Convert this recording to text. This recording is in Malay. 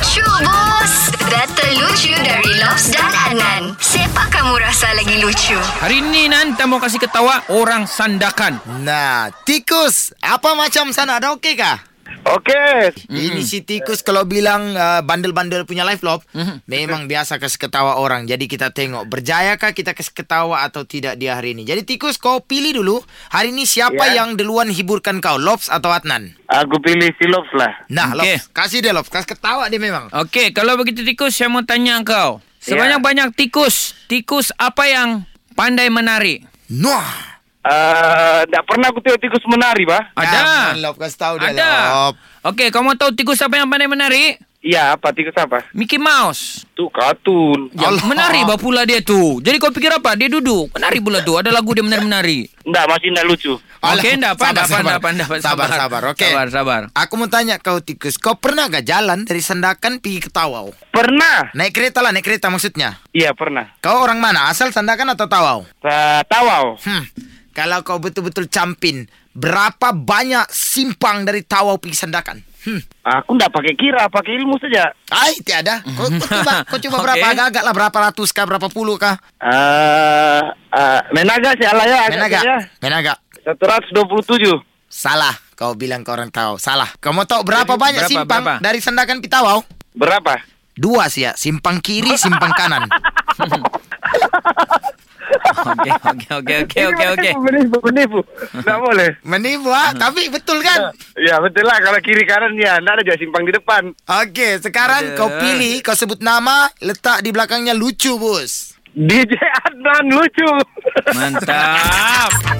Lucu bos Data lucu dari Lobs dan Anan Siapa kamu rasa lagi lucu? Hari ni Nan Kita mau kasih ketawa Orang sandakan Nah, tikus. Apa macam sana? Ada okey kah? Okey. Ini si tikus kalau bilang uh, bandel-bandel punya live lob, memang biasa kasih ketawa orang. Jadi kita tengok berjayakah kita kasih ketawa atau tidak dia hari ini. Jadi tikus kau pilih dulu hari ini siapa Ya. yang duluan hiburkan kau, Lobs atau Adnan? Aku pilih si Lobs lah. Nah, Okey. Lobs, kasih dia Lobs, kasih ketawa dia memang. Okey Kalau begitu tikus Saya mau tanya kau Sebanyak-banyak tikus Tikus apa yang Pandai menari Noh. Uh, tak pernah aku tengok tikus menari, bah. Ada Lob, kasih tahu dia, Ada. Okey kau mau tahu tikus apa yang pandai menari Ya, apa tikus apa? Mickey Mouse Tu kartun. Ya, Allah. menari bah pula dia tu. Jadi kau pikir apa? Dia duduk. Menari pula tu. Ada lagu dia menari-menari. Enggak, masih enggak lucu. Alah, Okey, enggak apa, sabar, enggak apa, sabar. enggak apa, enggak apa. Sabar, sabar, okey. Sabar, sabar. Aku mau tanya kau tikus, kau pernah gak jalan dari Sandakan pergi ke Tawau? Pernah? Naik kereta lah, naik kereta maksudnya. Iya, pernah. Kau orang mana? Asal Sandakan atau Tawau? Uh, tawau. Hmm, kalau kau betul-betul campin, berapa banyak simpang dari Tawau pergi Sandakan? Hmm. Aku enggak pakai kira, pakai ilmu saja. Ai, tiada. Kau, kau coba, kau coba berapa Okey. agak-agak lah, berapa ratus kah, berapa puluh kah? Uh, uh, menaga sih ala ya, agak Menaga, menaga. 127. Salah, kau bilang ke orang Tawau. Salah. Kau mau tahu berapa Jadi, banyak berapa, simpang berapa? dari Sandakan pergi Tawau? Berapa? Dua sih ya, simpang kiri, simpang kanan. Okey, okey, okey, okey. Menipu, menipu. Enggak boleh. Menipu ah, tapi betul kan? Ya, betul lah. Kalau kiri kanan ya, enggak ada simpang di depan. Okey, sekarang Ada. kau pilih, kau sebut nama, letak di belakangnya lucu, bos. DJ Adnan lucu. Mantap.